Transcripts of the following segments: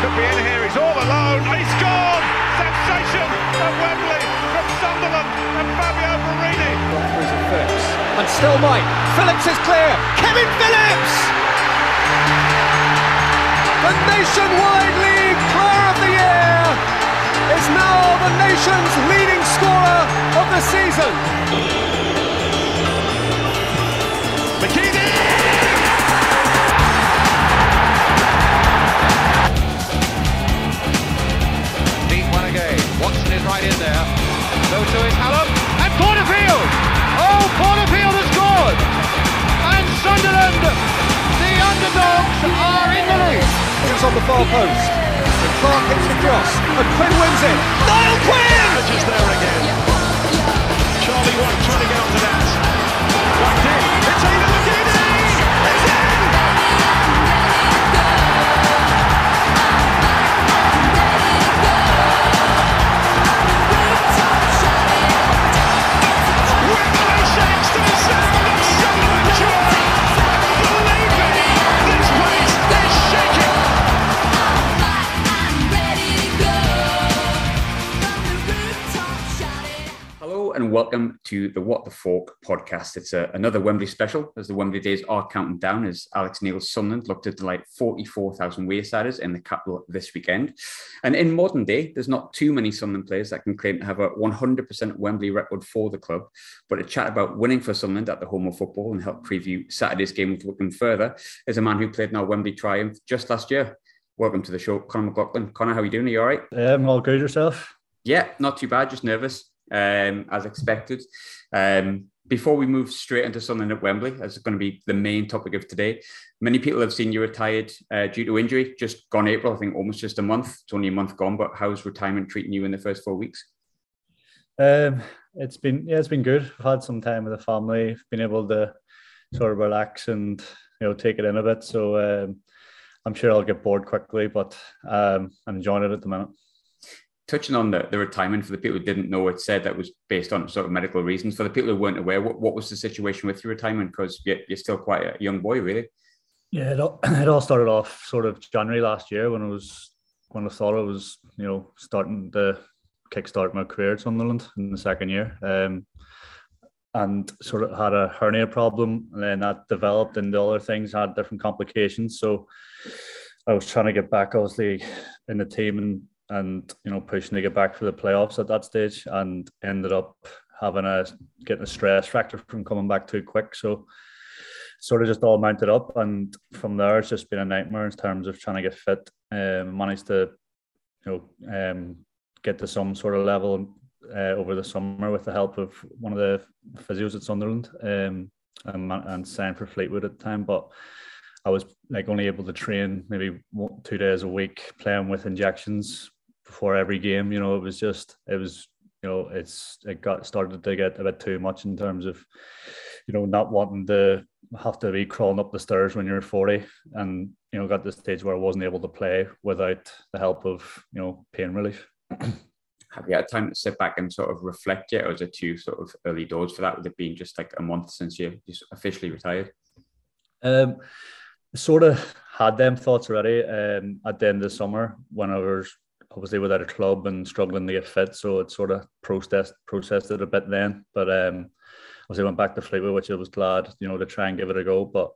could be in here. He's all alone. He's gone. Sensation at Wembley from Sunderland and Fabio Borini. Phillips. And still Mike. Phillips is clear. Kevin Phillips! The Nationwide League Player of the Year is now the nation's leading scorer of the season. Right in there. So to is Halom. And Porterfield! Oh, Porterfield has scored! And Sunderland, the underdogs, are in the lead. It's on the far post. And Clark hits the cross. And Quinn wins it. Niall Quinn! Just there again. Charlie Wyke trying to get onto that. Wyke in. It's Aidan to the What the Fork podcast. It's a, another Wembley special as the Wembley days are counting down as Alex Neil's Sunderland looked to delight 44,000 Wearsiders in the capital this weekend. And in modern day, there's not too many Sunderland players that can claim to have a 100% Wembley record for the club. But to chat about winning for Sunderland at the home of football and help preview Saturday's game with Wycombe further is a man who played in our Wembley triumph just last year. Welcome to the show, Conor McLaughlin. Conor, how are you doing? Are you all right? I'm all good yourself? Yeah, not too bad, just nervous um, as expected. Um, before we move straight into something at Wembley, that's going to be the main topic of today. Many people have seen you retired uh, due to injury, just gone April, I think almost just a month. It's only a month gone, but how's retirement treating you in the first four weeks? Um, it's been yeah, it's been good. I've had some time with the family, I've been able to sort of relax and you know take it in a bit. So um, I'm sure I'll get bored quickly, but um, I'm enjoying it at the minute. Touching on the, the retirement for the people who didn't know, it said that was based on sort of medical reasons. For the people who weren't aware, what, what was the situation with your retirement? Because you're, you're still quite a young boy, really. Yeah, it all, it all started off sort of January last year when I was when I thought I was you know starting to kickstart my career at Sunderland in the second year. Um, and sort of had a hernia problem, and then that developed into other things, had different complications. So I was trying to get back, obviously, in the team and and you know pushing to get back for the playoffs at that stage, and ended up having a getting a stress fracture from coming back too quick. So sort of just all mounted up, and from there it's just been a nightmare in terms of trying to get fit. Um, managed to you know um, get to some sort of level uh, over the summer with the help of one of the physios at Sunderland um, and, and signed for Fleetwood at the time. But I was like only able to train maybe two days a week, playing with injections before every game. You know, it was just it was you know it's it got started to get a bit too much in terms of you know not wanting to have to be crawling up the stairs when you're 40 and you know got to the stage where I wasn't able to play without the help of you know pain relief. Have you had time to sit back and sort of reflect yet, or is it too sort of early doors for that? With it being just like a month since you just officially retired? Um, sort of had them thoughts already um, at the end of the summer when I was obviously without a club and struggling to get fit. So it sort of processed processed it a bit then. But um, obviously went back to Fleetwood, which I was glad, you know, to try and give it a go. But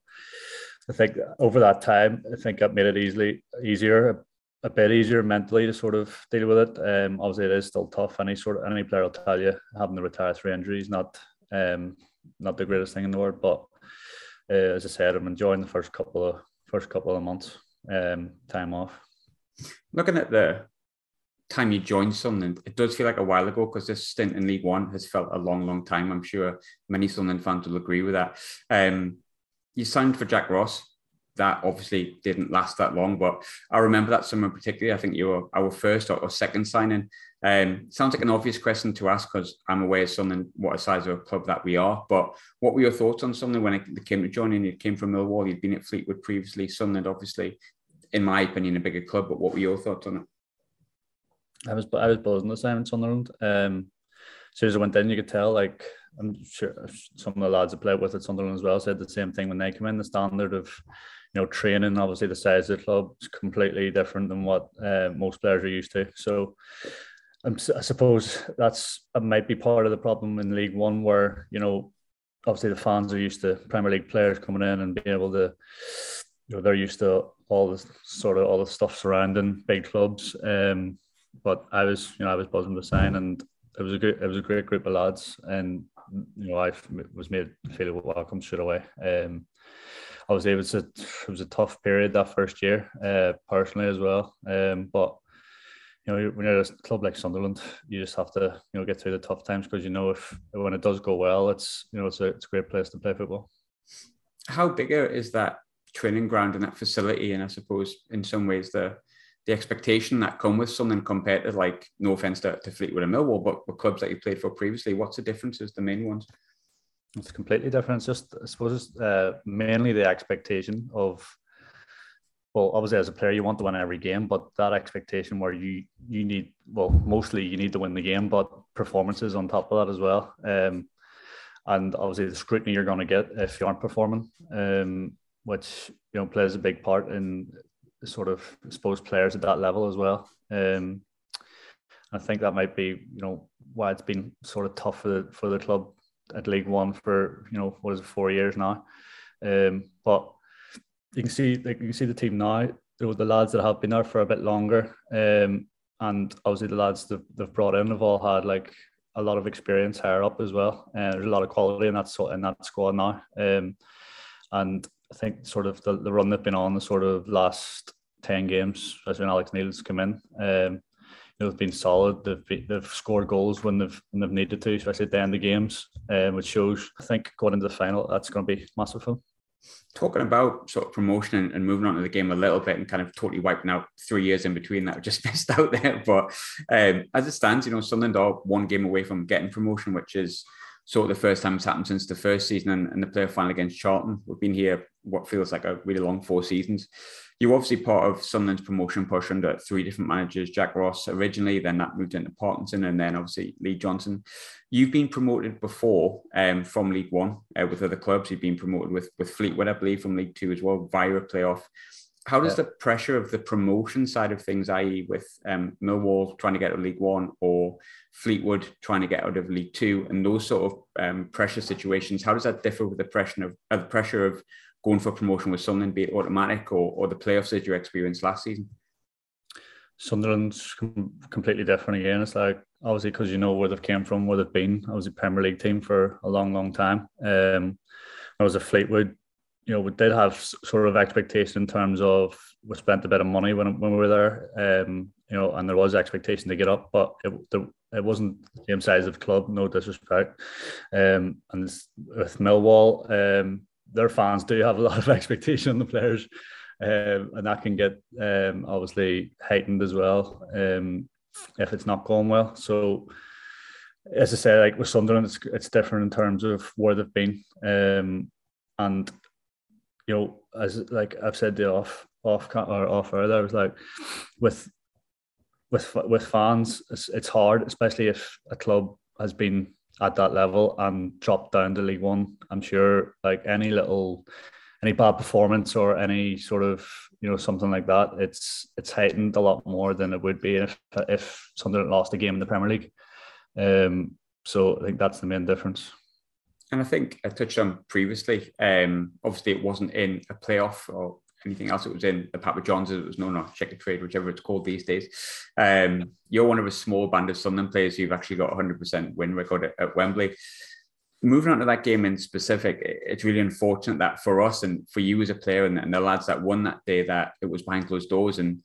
I think over that time, I think that made it easily easier, a bit easier mentally to sort of deal with it. Um, obviously it is still tough. Any sort of any player will tell you having to retire through injuries not um not the greatest thing in the world. But uh, as I said, I'm enjoying the first couple of first couple of months um time off. Looking at the time you joined Sunderland, it does feel like a while ago because this stint in League One has felt a long, long time. I'm sure many Sunderland fans will agree with that. Um, you signed for Jack Ross. That obviously didn't last that long, but I remember that summer particularly. I think you were our first or, or second signing. Um, sounds like an obvious question to ask because I'm aware of Sunderland, what a size of a club that we are. But what were your thoughts on Sunderland when it came to joining? You came from Millwall, you'd been at Fleetwood previously. Sunderland, obviously, in my opinion, a bigger club. But what were your thoughts on it? I was I was buzzing the time Sunderland. Um, as soon as I went in, you could tell. Like I'm sure some of the lads I played with at Sunderland as well said the same thing when they came in. The standard of you know, training obviously the size of the club is completely different than what uh, most players are used to. So um, I suppose that's it might be part of the problem in League One, where you know, obviously the fans are used to Premier League players coming in and being able to, you know, they're used to all the sort of all the stuff surrounding big clubs. Um, but I was, you know, I was buzzing with sign, and it was a good, it was a great group of lads, and you know, I was made feel welcome straight away. Um, obviously it was a it was a tough period that first year, uh, personally as well. Um, but you know, when you're a club like Sunderland, you just have to you know get through the tough times because you know if when it does go well, it's you know it's a it's a great place to play football. How bigger is that training ground and that facility? And I suppose in some ways the the expectation that come with something compared to like no offense to, to Fleetwood and Millwall, but, but clubs that you played for previously, what's the differences, the main ones? It's completely different. It's just, I suppose, it's, uh, mainly the expectation of, well, obviously as a player, you want to win every game, but that expectation where you you need, well, mostly you need to win the game, but performances on top of that as well. Um, and obviously the scrutiny you're going to get if you aren't performing, um, which you know plays a big part in sort of I suppose players at that level as well. Um, I think that might be you know why it's been sort of tough for the for the club at League One for you know what is it four years now. Um, but you can see like you can see the team now. The lads that have been there for a bit longer, um, and obviously the lads that they've brought in have all had like a lot of experience higher up as well. And uh, there's a lot of quality in that sort in that squad now. Um, and I think sort of the, the run they've been on the sort of last 10 games as when Alex Neil's come in. Um, you know, they've been solid. They've they've scored goals when they've when they've needed to, especially at the end of games, um, which shows. I think going into the final, that's going to be massive for them. Talking about sort of promotion and, and, moving on to the game a little bit and kind of totally wiping out three years in between that just missed out there. But um, as it stands, you know, Sunderland are one game away from getting promotion, which is sort of the first time it's happened since the first season and, and the player final against Charlton. We've been here what feels like a really long four seasons. You're obviously part of Sunderland's promotion push under three different managers, Jack Ross originally, then that moved into Parkinson, and then obviously Lee Johnson. You've been promoted before um, from League One uh, with other clubs. You've been promoted with, with Fleetwood, I believe, from League Two as well, via a playoff. How does yeah. the pressure of the promotion side of things, i.e., with um, Millwall trying to get out of League One or Fleetwood trying to get out of League Two, and those sort of um, pressure situations, how does that differ with the pressure of uh, the pressure of going for promotion with something, be it automatic or, or the playoffs that you experienced last season? Sunderland's completely different again. It's like obviously because you know where they've came from, where they've been. I was a Premier League team for a long, long time. Um, I was a Fleetwood you know, we did have sort of expectation in terms of we spent a bit of money when, when we were there, um, you know, and there was expectation to get up, but it, it wasn't the same size of club, no disrespect. Um, and with Millwall, um, their fans do have a lot of expectation on the players, um, and that can get um, obviously heightened as well um, if it's not going well. So, as I say, like with Sunderland, it's, it's different in terms of where they've been. Um, and you know, as like I've said the off off or off there was like with with with fans, it's, it's hard, especially if a club has been at that level and dropped down to League One. I'm sure like any little any bad performance or any sort of you know something like that, it's it's heightened a lot more than it would be if if Sunderland lost a game in the Premier League. Um, so I think that's the main difference. And I think I touched on previously. Um, obviously, it wasn't in a playoff or anything else. It was in the Papa John's. It was known or Checkatrade, whichever it's called these days. Um, you're one of a small band of Sunderland players who've actually got 100% win record at, at Wembley. Moving on to that game in specific, it's really unfortunate that for us and for you as a player and, and the lads that won that day, that it was behind closed doors. And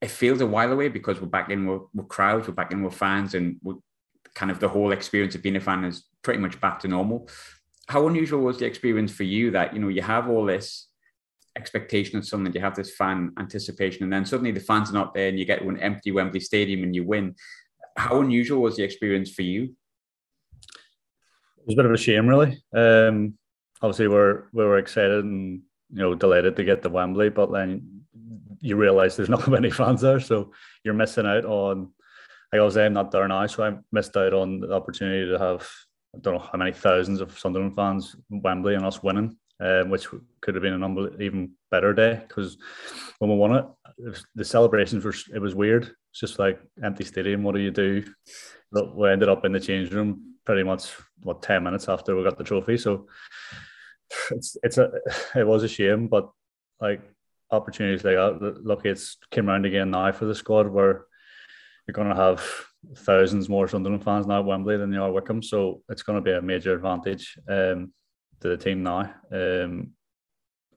it feels a while away because we're back in with, with crowds, we're back in with fans, and kind of the whole experience of being a fan is pretty much back to normal. How unusual was the experience for you that you know you have all this expectation of something, you have this fan anticipation, and then suddenly the fans are not there, and you get to an empty Wembley Stadium and you win. How unusual was the experience for you? It was a bit of a shame, really. Um, obviously, we're we were excited and you know delighted to get to Wembley, but then you realise there's not many fans there, so you're missing out on like I was I'm not there now, so I missed out on the opportunity to have I don't know how many thousands of Sunderland fans Wembley and us winning. um, which could have been an unbelievable, even better day because when we won it, it was, the celebrations were it was weird. It's just like empty stadium. What do you do? We ended up in the change room pretty much what ten minutes after we got the trophy. So it's it's a it was a shame, but like opportunities like that, lucky it's came around again now for the squad where you're going to have thousands more Sunderland fans now at Wembley than you are Wycombe, so it's going to be a major advantage um, to the team now. Um,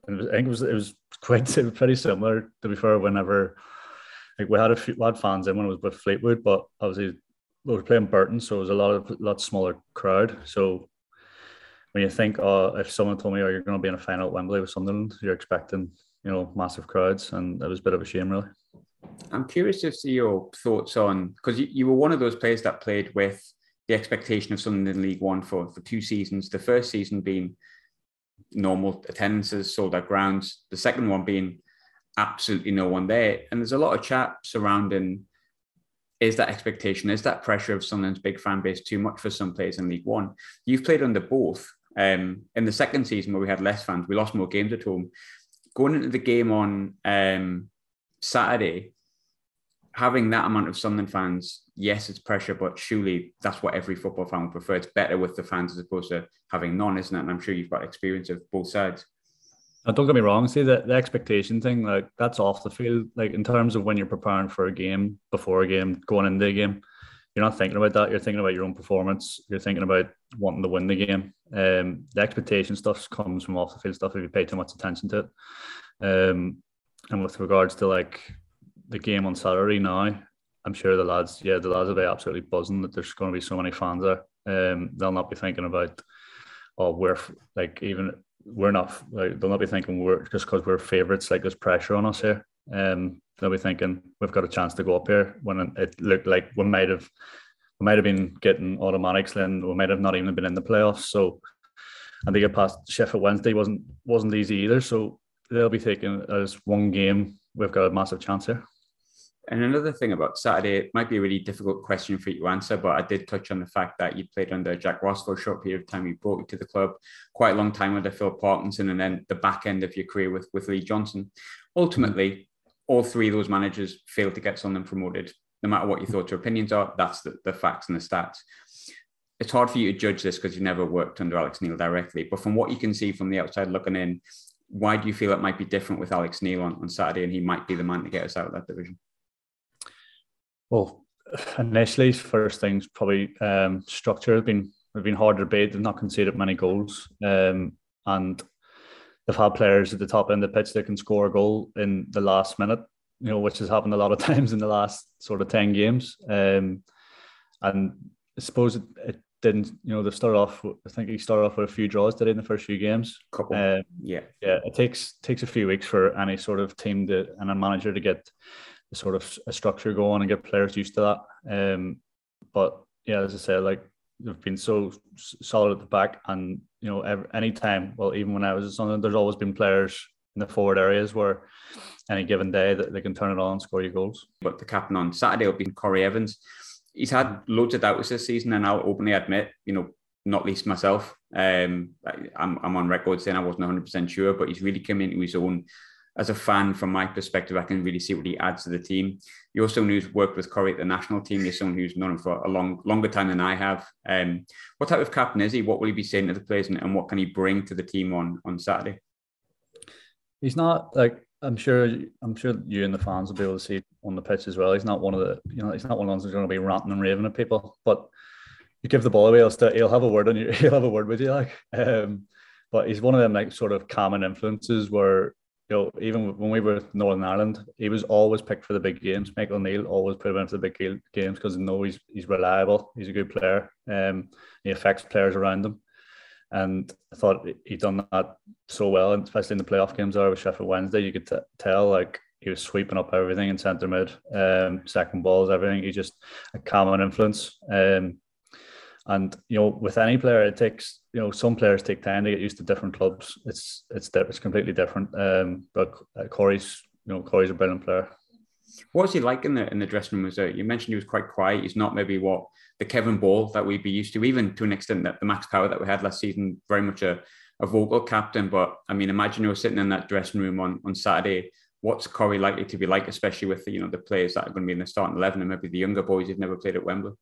and I think it was it was quite pretty similar to be fair. Whenever like we had a few we had fans in when it was with Fleetwood, but obviously we were playing Burton, so it was a lot of lot smaller crowd. So when you think, oh, if someone told me, oh, you're going to be in a final at Wembley with Sunderland, you're expecting you know massive crowds, and it was a bit of a shame, really. I'm curious to see your thoughts on because you, you were one of those players that played with the expectation of Sunderland in League One for, for two seasons. The first season being normal attendances, sold out grounds. The second one being absolutely no one there. And there's a lot of chat surrounding is that expectation, is that pressure of Sunderland's big fan base too much for some players in League One? You've played under both. Um, in the second season where we had less fans, we lost more games at home. Going into the game on um, Saturday, having that amount of Sunderland fans, yes, it's pressure, but surely that's what every football fan would prefer. It's better with the fans as opposed to having none, isn't it? And I'm sure you've got experience of both sides. Now, don't get me wrong. See the, the expectation thing, like that's off the field. Like in terms of when you're preparing for a game, before a game, going into a game, you're not thinking about that. You're thinking about your own performance. You're thinking about wanting to win the game. Um, the expectation stuff comes from off the field stuff if you pay too much attention to it. Um, and with regards to like the game on Saturday now, I'm sure the lads, yeah, the lads will be absolutely buzzing that there's going to be so many fans there. Um, they'll not be thinking about, oh, we're like even we're not like they'll not be thinking we're just because we're favourites. Like there's pressure on us here. Um, they'll be thinking we've got a chance to go up here when it looked like we might have we might have been getting automatics then we might have not even been in the playoffs. So and they get past Sheffield Wednesday wasn't wasn't easy either. So they'll be taking as one game. We've got a massive chance here. And another thing about Saturday, it might be a really difficult question for you to answer, but I did touch on the fact that you played under Jack Ross for a short period of time. You brought you to the club quite a long time under Phil Parkinson, and then the back end of your career with, with Lee Johnson. Ultimately, all three of those managers failed to get someone promoted. No matter what your thoughts or opinions are, that's the, the facts and the stats. It's hard for you to judge this because you've never worked under Alex Neil directly, but from what you can see from the outside looking in, why do you feel it might be different with Alex Neil on, on Saturday and he might be the man to get us out of that division? Well, initially, first things probably um, structure has been have been hard to debate. They've not conceded many goals, um, and they've had players at the top end of the pitch that can score a goal in the last minute. You know, which has happened a lot of times in the last sort of ten games. Um, and I suppose it, it didn't. You know, they started off. I think he started off with a few draws today in the first few games. Couple. Um, yeah, yeah. It takes takes a few weeks for any sort of team to and a manager to get the sort of a structure going and get players used to that. Um, but yeah, as I said, like they've been so solid at the back, and you know, every, any time, well, even when I was at Sunderland, there's always been players in the forward areas where any given day that they can turn it on and score you goals. But the captain on Saturday will be Corey Evans. He's had loads of doubts this season, and I'll openly admit, you know, not least myself. Um, I'm, I'm on record saying I wasn't 100% sure, but he's really come into his own as a fan, from my perspective, I can really see what he adds to the team. You're someone who's worked with Corey at the national team. You're someone who's known him for a long, longer time than I have. Um, what type of captain is he? What will he be saying to the players, and, and what can he bring to the team on on Saturday? He's not like I'm sure. I'm sure you and the fans will be able to see on the pitch as well. He's not one of the, you know, he's not one of the ones who's going to be ranting and raving at people. But you give the ball away, he'll, still, he'll have a word on you. He'll have a word with you, like. Um, but he's one of them like sort of common influences where you know, even when we were Northern Ireland, he was always picked for the big games. Michael O'Neill always put him into the big games because he knows he's, he's reliable. He's a good player. Um, he affects players around him. And I thought he'd done that so well, especially in the playoff games there with Sheffield Wednesday. You could t- tell like he was sweeping up everything in centre mid, um, second balls, everything. He just a common influence. Um, and you know, with any player, it takes you know some players take time to get used to different clubs. It's it's it's completely different. Um, but Corey's you know Corey's a brilliant player. What was he like in the in the dressing room? Was there, you mentioned he was quite quiet. He's not maybe what the Kevin Ball that we'd be used to, even to an extent that the Max Power that we had last season, very much a, a vocal captain, but I mean, imagine you're sitting in that dressing room on, on Saturday. What's Corey likely to be like, especially with the, you know the players that are going to be in the starting eleven and maybe the younger boys who've never played at Wembley?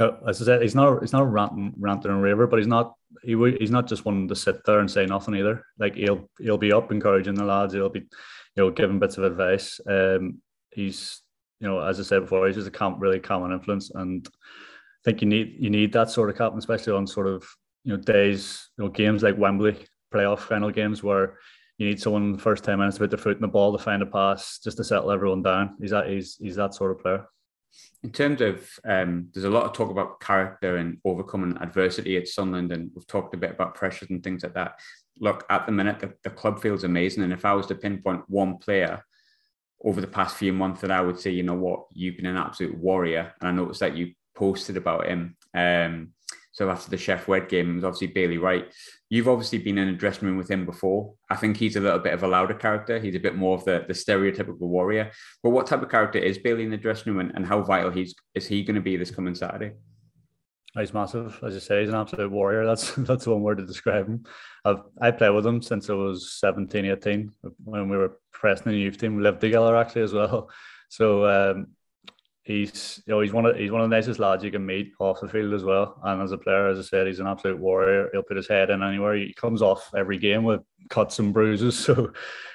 Uh, as I said, he's not he's not ranting, ranting and raver, but he's not he he's not just one to sit there and say nothing either. Like he'll he'll be up encouraging the lads. He'll be you know giving bits of advice. Um, he's you know as I said before, he's just a com- really common influence, and I think you need you need that sort of captain, especially on sort of you know days you know games like Wembley playoff final games where you need someone in the first ten minutes to put their foot in the ball to find a pass just to settle everyone down. He's that he's he's that sort of player in terms of um, there's a lot of talk about character and overcoming adversity at Sunderland, and we've talked a bit about pressures and things like that. Look, at the minute, the, the club feels amazing, and if I was to pinpoint one player over the past few months that I would say, you know what, you've been an absolute warrior, and I noticed that you posted about him. Um, so after the Sheff Wed game, it was obviously Bailey Wright. You've obviously been in a dressing room with him before. I think he's a little bit of a louder character. He's a bit more of the, the stereotypical warrior. But what type of character is Bailey in the dressing room and, and how vital he's is he going to be this coming Saturday? He's massive, as you say. He's an absolute warrior. That's that's one word to describe him. I've I played with him since I was 17, 18, when we were Preston the youth team. We lived together actually as well. So um, he's you know he's one of he's one of the nicest lads you can meet off the field as well. And as a player, as I said, he's an absolute warrior. He'll put his head in anywhere. He comes off every game with cuts and bruises, so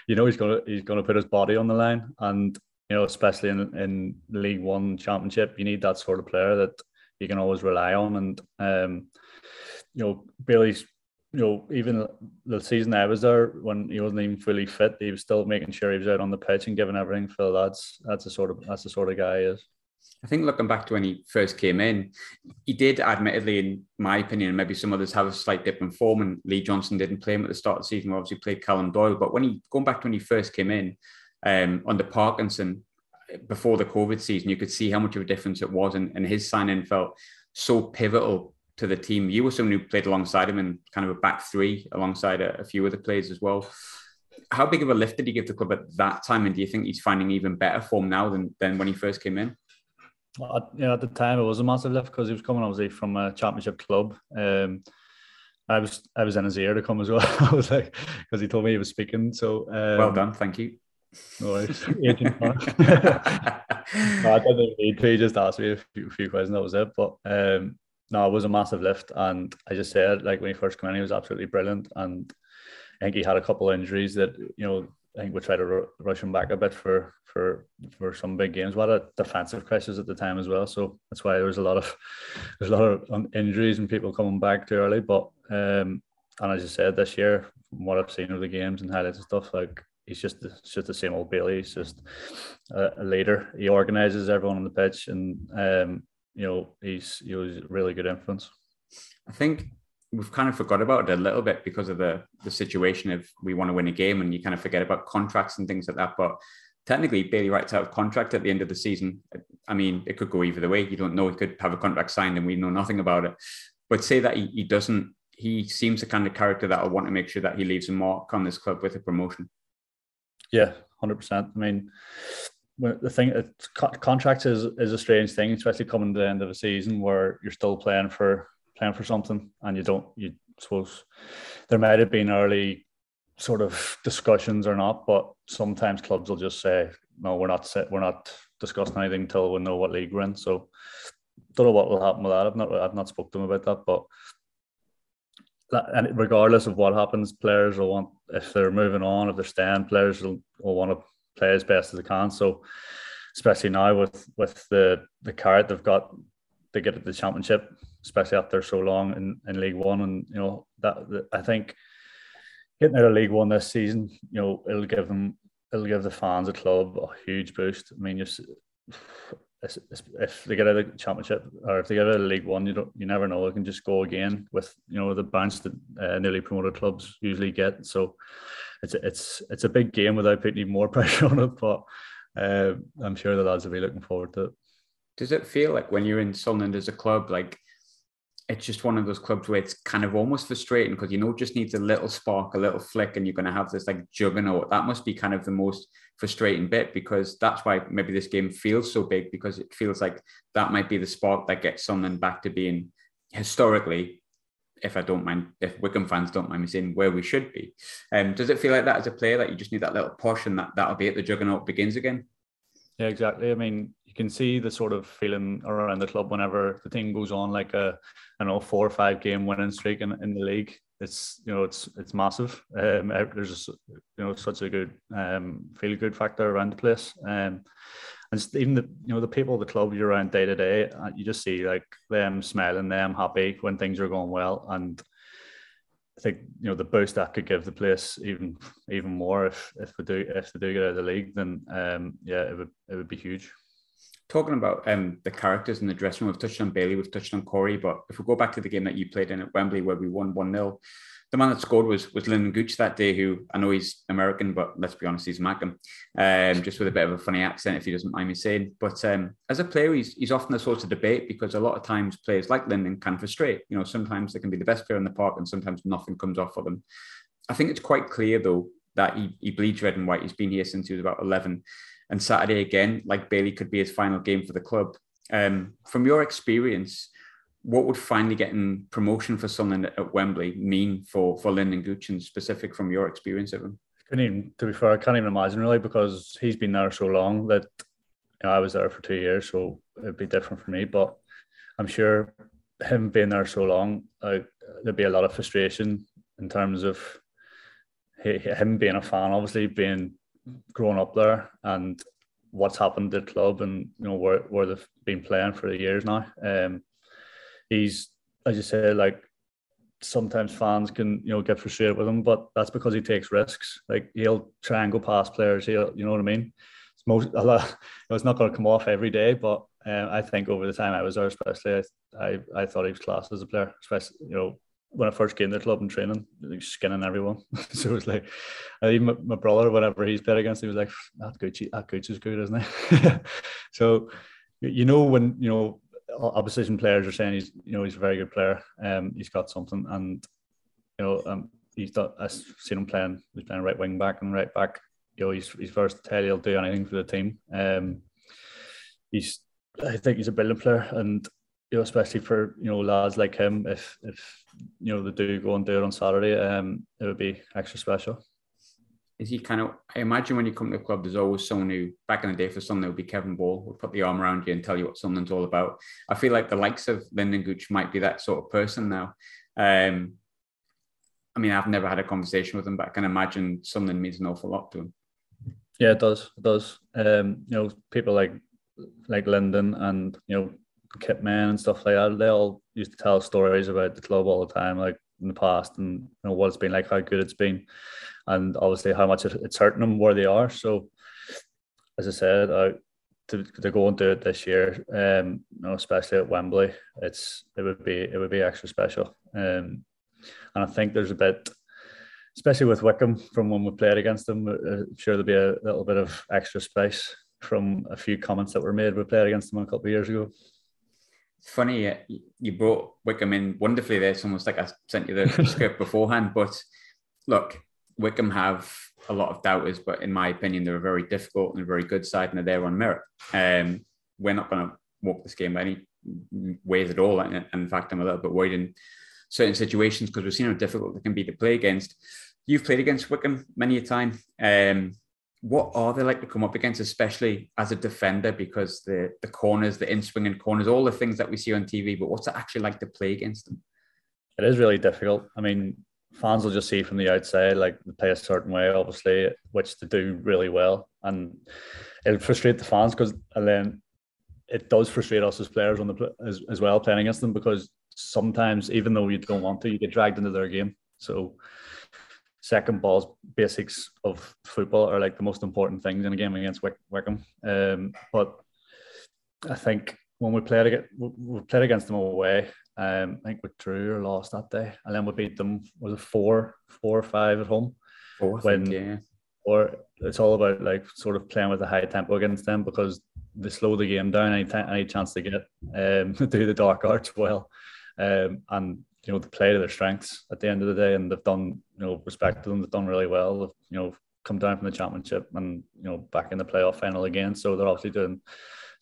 you know he's gonna he's gonna put his body on the line. And you know, especially in in League One Championship, you need that sort of player that you can always rely on. And um, you know, Bailey's you know, even the season I was there when he wasn't even fully fit, he was still making sure he was out on the pitch and giving everything for the lads. That's the sort of that's the sort of guy he is. I think looking back to when he first came in, he did admittedly, in my opinion, maybe some others have a slight dip in form. And Lee Johnson didn't play him at the start of the season. Obviously, played Callum Doyle. But when he going back to when he first came in um, under Parkinson before the COVID season, you could see how much of a difference it was, and, and his signing felt so pivotal to the team. You were someone who played alongside him in kind of a back three alongside a, a few other players as well. How big of a lift did he give the club at that time? And do you think he's finding even better form now than, than when he first came in? Well, you know, at the time it was a massive lift because he was coming obviously from a championship club. Um, I was I was in his ear to come as well. I was like because he told me he was speaking. So um, well done, thank you. No worries. no, I didn't need to. He just asked me a few, a few questions. That was it. But um, no, it was a massive lift, and I just said like when he first came in, he was absolutely brilliant, and I think he had a couple of injuries that you know I think we tried to rush him back a bit for for for some big games. What a defensive crisis at the time as well, so that's why there was a lot of there's a lot of injuries and people coming back too early. But um, and as I said, this year, from what I've seen of the games and highlights and stuff, like he's just it's just the same old Bailey. He's just a, a leader. He organises everyone on the pitch, and um, you know he's he was really good influence. I think we've kind of forgot about it a little bit because of the the situation of we want to win a game and you kind of forget about contracts and things like that. But technically, Bailey Wright's out of contract at the end of the season. I mean, it could go either way. You don't know. He could have a contract signed and we know nothing about it. But say that he, he doesn't. He seems the kind of character that will want to make sure that he leaves a mark on this club with a promotion. Yeah, hundred percent. I mean, the thing contracts is is a strange thing, especially coming to the end of a season where you're still playing for playing for something and you don't you suppose there might have been early sort of discussions or not, but sometimes clubs will just say, no, we're not set, we're not discussing anything until we know what league we're in. So don't know what will happen with that. I've not I've not spoken to them about that, but and regardless of what happens, players will want if they're moving on, if they're staying, players will, will want to play as best as they can. So especially now with with the the carrot they've got to get at the championship, especially after so long in, in League One, and you know that, I think getting out of League One this season, you know, it'll give them it'll give the fans a club a huge boost. I mean, you if they get out of the championship or if they get out of League One, you don't you never know. They can just go again with you know the bounce that uh, newly promoted clubs usually get. So it's it's it's a big game without putting even more pressure on it. But uh, I'm sure the lads will be looking forward to it. Does it feel like when you're in Sunderland as a club, like it's just one of those clubs where it's kind of almost frustrating because you know just needs a little spark, a little flick, and you're going to have this like juggernaut. That must be kind of the most frustrating bit because that's why maybe this game feels so big because it feels like that might be the spark that gets Sunderland back to being historically if I don't mind, if Wycombe fans don't mind me saying where we should be. Um, does it feel like that as a player that you just need that little push and that that'll be it? The juggernaut begins again. Yeah, exactly. I mean, can see the sort of feeling around the club whenever the team goes on like a, I don't know, four or five game winning streak in, in the league. It's you know it's it's massive. Um, there's you know such a good um, feel good factor around the place. Um, and even the you know the people of the club you're around day to day, uh, you just see like them smiling, them happy when things are going well, and I think you know the boost that could give the place even even more if if we do if they do get out of the league, then um, yeah, it would it would be huge. Talking about um, the characters in the dressing room, we've touched on Bailey, we've touched on Corey, but if we go back to the game that you played in at Wembley where we won 1 0, the man that scored was was Lyndon Gooch that day, who I know he's American, but let's be honest, he's Mackem, um, just with a bit of a funny accent, if he doesn't mind me saying. But um, as a player, he's, he's often a source of debate because a lot of times players like Lyndon can frustrate. You know, sometimes they can be the best player in the park and sometimes nothing comes off for them. I think it's quite clear, though, that he, he bleeds red and white. He's been here since he was about 11. And Saturday, again, like Bailey, could be his final game for the club. Um, from your experience, what would finally getting promotion for Sunderland at Wembley mean for for Lyndon Gooch and specific from your experience of him? Couldn't even, to be fair, I can't even imagine really because he's been there so long that you know, I was there for two years, so it'd be different for me. But I'm sure him being there so long, uh, there'd be a lot of frustration in terms of him being a fan, obviously being grown up there and what's happened to the club and you know where, where they've been playing for years now. Um, he's as you say, like sometimes fans can you know get frustrated with him, but that's because he takes risks. Like he'll try and go past players. He'll you know what I mean. It's most a lot. It's not going to come off every day, but uh, I think over the time I was there, especially I, I I thought he was class as a player. Especially you know when I first came to the club and training, like skinning everyone. so it was like, even my, my, brother, whenever he's played against, he was like, that Gucci, that Gucci is good, isn't it? so you know when you know opposition players are saying he's you know he's a very good player. Um, he's got something, and you know um, he's got. I've seen him playing. He's playing right wing back and right back. You know he's he's versatile. He'll do anything for the team. Um, he's I think he's a brilliant player, and you know especially for you know lads like him, if if you know they do go and do it on Saturday, um, it would be extra special is he kind of I imagine when you come to the club, there's always someone who back in the day for something it would be Kevin Ball would put the arm around you and tell you what something's all about. I feel like the likes of Lyndon Gooch might be that sort of person now. Um, I mean, I've never had a conversation with him, but I can imagine something means an awful lot to him. Yeah, it does. It does. Um, you know, people like like Lyndon and you know Kit Man and stuff like that. They all used to tell stories about the club all the time, like in the past, and you know what it's been like, how good it's been and obviously how much it's hurting them where they are. So, as I said, uh, to, to go and do it this year, um, you know, especially at Wembley, it's it would be it would be extra special. Um, and I think there's a bit, especially with Wycombe, from when we played against them, uh, I'm sure there'll be a little bit of extra space from a few comments that were made. We played against them a couple of years ago. It's funny uh, you brought Wycombe in wonderfully there. It's almost like I sent you the script beforehand. But look, Wycombe have a lot of doubters, but in my opinion, they're a very difficult and a very good side, and they're there on merit. Um, we're not going to walk this game by any ways at all. And in fact, I'm a little bit worried in certain situations because we've seen how difficult they can be to play against. You've played against Wycombe many a time. Um, what are they like to come up against, especially as a defender? Because the the corners, the in swinging corners, all the things that we see on TV. But what's it actually like to play against them? It is really difficult. I mean, fans will just see from the outside like they play a certain way, obviously, which they do really well, and it'll frustrate the fans because and then it does frustrate us as players on the as, as well playing against them because sometimes even though you don't want to, you get dragged into their game. So second balls basics of football are like the most important things in a game against Wick- Wycombe. Um, but I think when we played against we played against them away, um, I think we drew or lost that day, and then we beat them. Was it four, four or five at home? Four, when, think, yeah. Or it's all about like sort of playing with a high tempo against them because they slow the game down any time, any chance they get. Um, do the dark arts well, um, and you know they play to their strengths at the end of the day, and they've done you know respect to them. They've done really well. They've, you know come down from the championship and you know back in the playoff final again. So they're obviously doing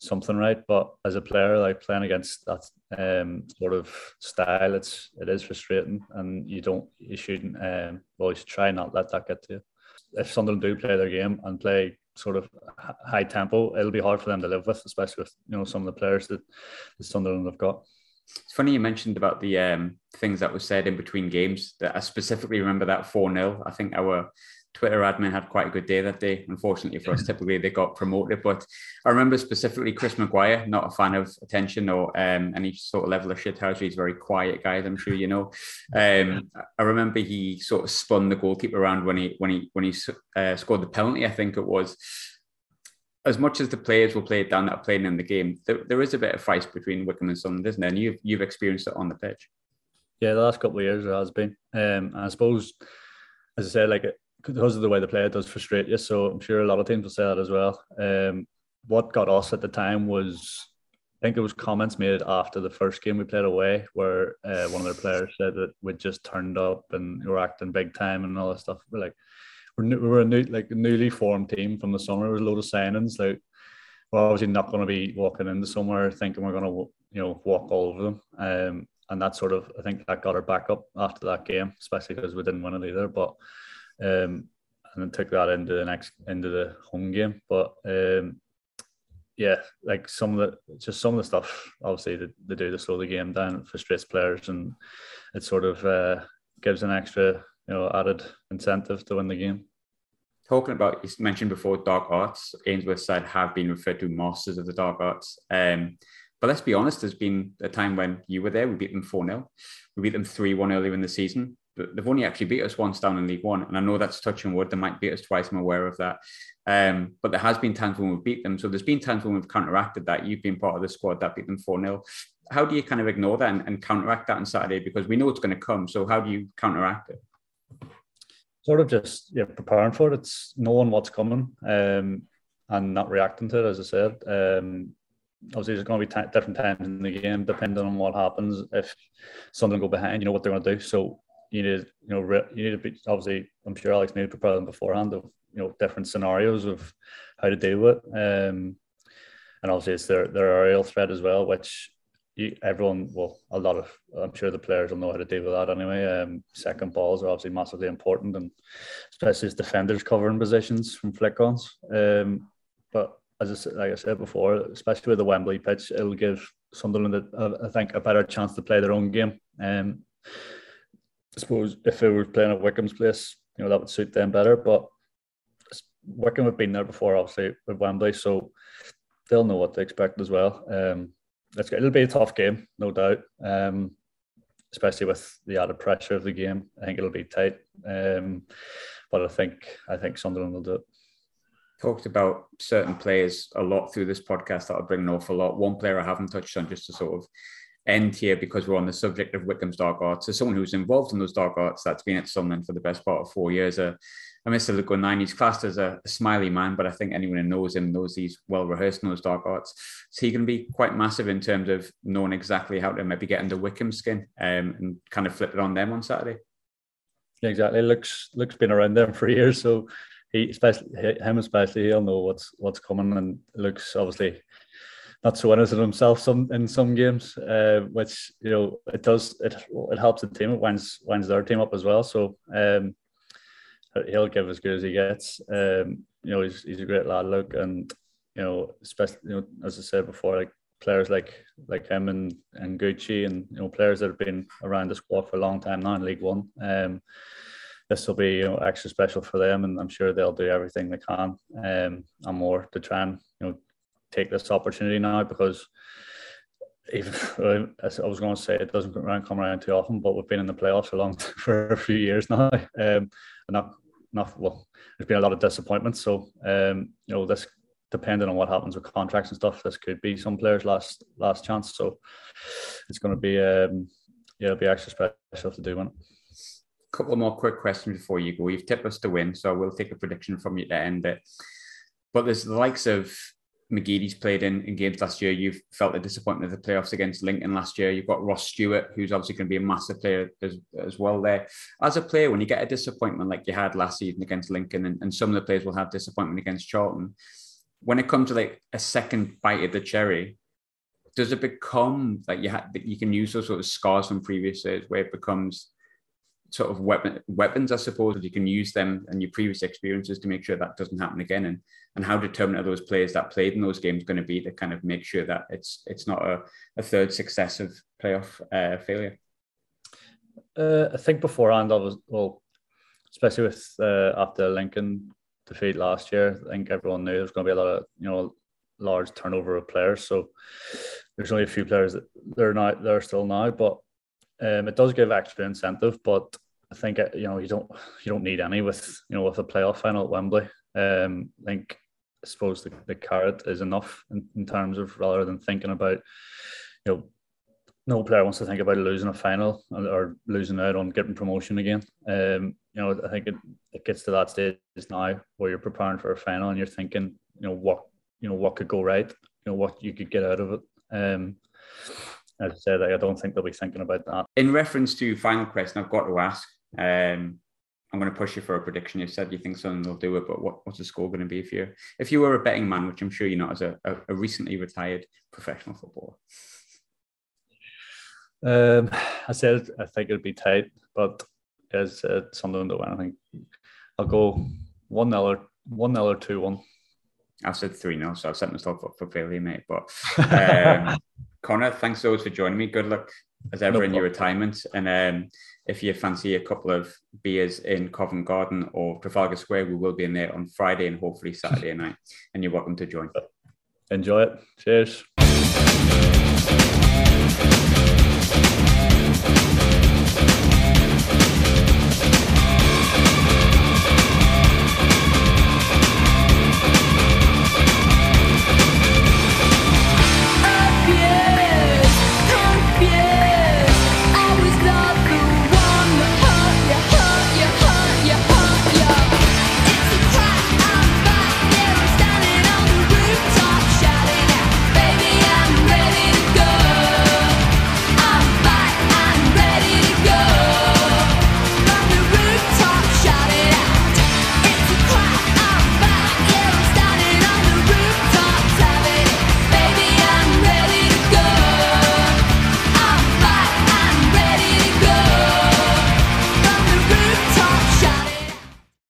something right. But as a player, like playing against that um, sort of style, it's it is frustrating, and you don't you shouldn't um, well you should try not let that get to you. If Sunderland do play their game and play sort of high tempo, it'll be hard for them to live with, especially with you know some of the players that, that Sunderland have got. It's funny you mentioned about the um, things that were said in between games. That I specifically remember that four 0 I think our Twitter admin had quite a good day that day. Unfortunately for us, typically they got promoted. But I remember specifically Chris Maguire, not a fan of attention or um, any sort of level of shithousery. He's a very quiet guy, I'm sure you know. Um, I remember he sort of spun the goalkeeper around when he when he when he uh, scored the penalty. I think it was. As much as the players will play it down that are playing in the game, there, there is a bit of fight between Wycombe and Sunderland, isn't there? And you've you've experienced it on the pitch. Yeah, the last couple of years there has been. Um, I suppose, as I said, like because of the way the player does frustrate you. So I'm sure a lot of teams will say that as well. Um, what got us at the time was, I think it was comments made after the first game we played away, where uh, one of their players said that we just turned up and we were acting big time and all that stuff. We're like, we were a new, like a newly formed team from the summer. There was a load of signings. Like, we're obviously not going to be walking into somewhere thinking we're going to, you know, walk all over them. Um, and that sort of, I think that got our back up after that game, especially because we didn't win it either. But um, and then took that into the next into the home game. But um, yeah, like some of the just some of the stuff obviously they, they do to slow the game down, frustrates players, and it sort of uh, gives an extra you know added incentive to win the game. Talking about you mentioned before dark arts, Ainsworth side have been referred to masters of the dark arts. Um, but let's be honest, there's been a time when you were there. We beat them 4 0. We beat them 3 1 earlier in the season But they've only actually beat us once down in League One, and I know that's touching wood. They might beat us twice. I'm aware of that. Um, but there has been times when we've beat them. So there's been times when we've counteracted that. You've been part of the squad that beat them 4 0. How do you kind of ignore that and, and, counteract that on Saturday? Because we know it's going to come. So how do you counteract it? Sort of just yeah, preparing for it. It's knowing what's coming um, and not reacting to it, as I said. Um, obviously there's going to be t- different times in the game depending on what happens. If something go behind, you know what they're going to do. So you need you know re- you need to be obviously I'm sure Alex needed to prepare them beforehand of you know different scenarios of how to deal with. Um, and obviously it's their their aerial threat as well, which you, everyone well a lot of I'm sure the players will know how to deal with that anyway. Um, second balls are obviously massively important, and especially as defenders covering positions from flick ons. Um, but as I, like I said before, especially with the Wembley pitch, it'll give Sunderland, I think, a better chance to play their own game. Um, I suppose if they were playing at Wycombe's place, you know, that would suit them better. But Wycombe have been there before, obviously, with Wembley, so they'll know what to expect as well. Um, it's, it'll be a tough game, no doubt, um, especially with the added pressure of the game. I think it'll be tight, um, but I think I think Sunderland will do it. Talked about certain players a lot through this podcast that will bring an awful lot. One player I haven't touched on, just to sort of end here because we're on the subject of Wycombe's dark arts. As someone who's involved in those dark arts, that's been at Sunderland for the best part of four years. Uh, Mr. Luke O'Nien, he's classed as a, a, smiley man, but I think anyone who knows him knows he's well rehearsed in those dark arts. So he can be quite massive in terms of knowing exactly how to maybe get under Wycombe skin um, and kind of flip it on them on Saturday. Exactly. Luke's Luke's been around them for years, so he especially him especially he'll know what's what's coming and Luke's obviously not so innocent himself some in some games, uh, which you know it does it it helps the team. It winds winds their team up as well. So um, he'll give as good as he gets. Um, you know he's he's a great lad, look, and you know especially you know as I said before, like players like like him and and Gucci and you know players that have been around the squad for a long time now in League One. Um, this will be you know extra special for them, and I'm sure they'll do everything they can um, and more to try and you know take this opportunity now because even I was going to say, it doesn't come around, come around too often, but we've been in the playoffs for long for a few years now, um, and not not well. There's been a lot of disappointments, so um, you know this depending on what happens with contracts and stuff, this could be some players' last last chance. So it's going to be um, yeah, it'll be extra special to do one. Couple more quick questions before you go. You've tipped us to win, so we'll take a prediction from you to end it. But there's the likes of McGeady's played in, in games last year. You've felt the disappointment of the playoffs against Lincoln last year. You've got Ross Stewart, who's obviously going to be a massive player as, as well there. As a player, when you get a disappointment like you had last season against Lincoln, and, and some of the players will have disappointment against Charlton, when it comes to like a second bite of the cherry, does it become like you have you can use those sort of scars from previous years where it becomes sort of weapon weapons, I suppose, if you can use them and your previous experiences to make sure that doesn't happen again. And and how determined are those players that played in those games going to be to kind of make sure that it's it's not a, a third successive playoff uh, failure? Uh, I think beforehand, I was well, especially with uh, after Lincoln defeat last year. I think everyone knew there was going to be a lot of you know large turnover of players. So there's only a few players that they're not they're still now, but um, it does give extra incentive, but I think uh, you know you don't you don't need any with you know with a playoff final at Wembley. Um, I think I suppose the, the carrot is enough in, in terms of rather than thinking about you know no player wants to think about losing a final or losing out on getting promotion again. Um, you know, I think it, it gets to that stage now where you're preparing for a final and you're thinking, you know, what you know what could go right, you know, what you could get out of it. Um, as I said, I don't think they'll be thinking about that. In reference to final question, I've got to ask. Um, I'm going to push you for a prediction. You said you think Sunderland will do it, but what, what's the score going to be if you? If you were a betting man, which I'm sure you're not, as a, a, a recently retired professional footballer. Um, I said I think it'll be tight, but as uh, Sunderland to win, I think I'll go one 0 or one 0 or two one. I said 3 0, so I've set myself up for failure, mate. But um, Conor, thanks so much for joining me. Good luck as ever no in your retirement. And um, if you fancy a couple of beers in Covent Garden or Trafalgar Square, we will be in there on Friday and hopefully Saturday night. And you're welcome to join. Enjoy it. Cheers.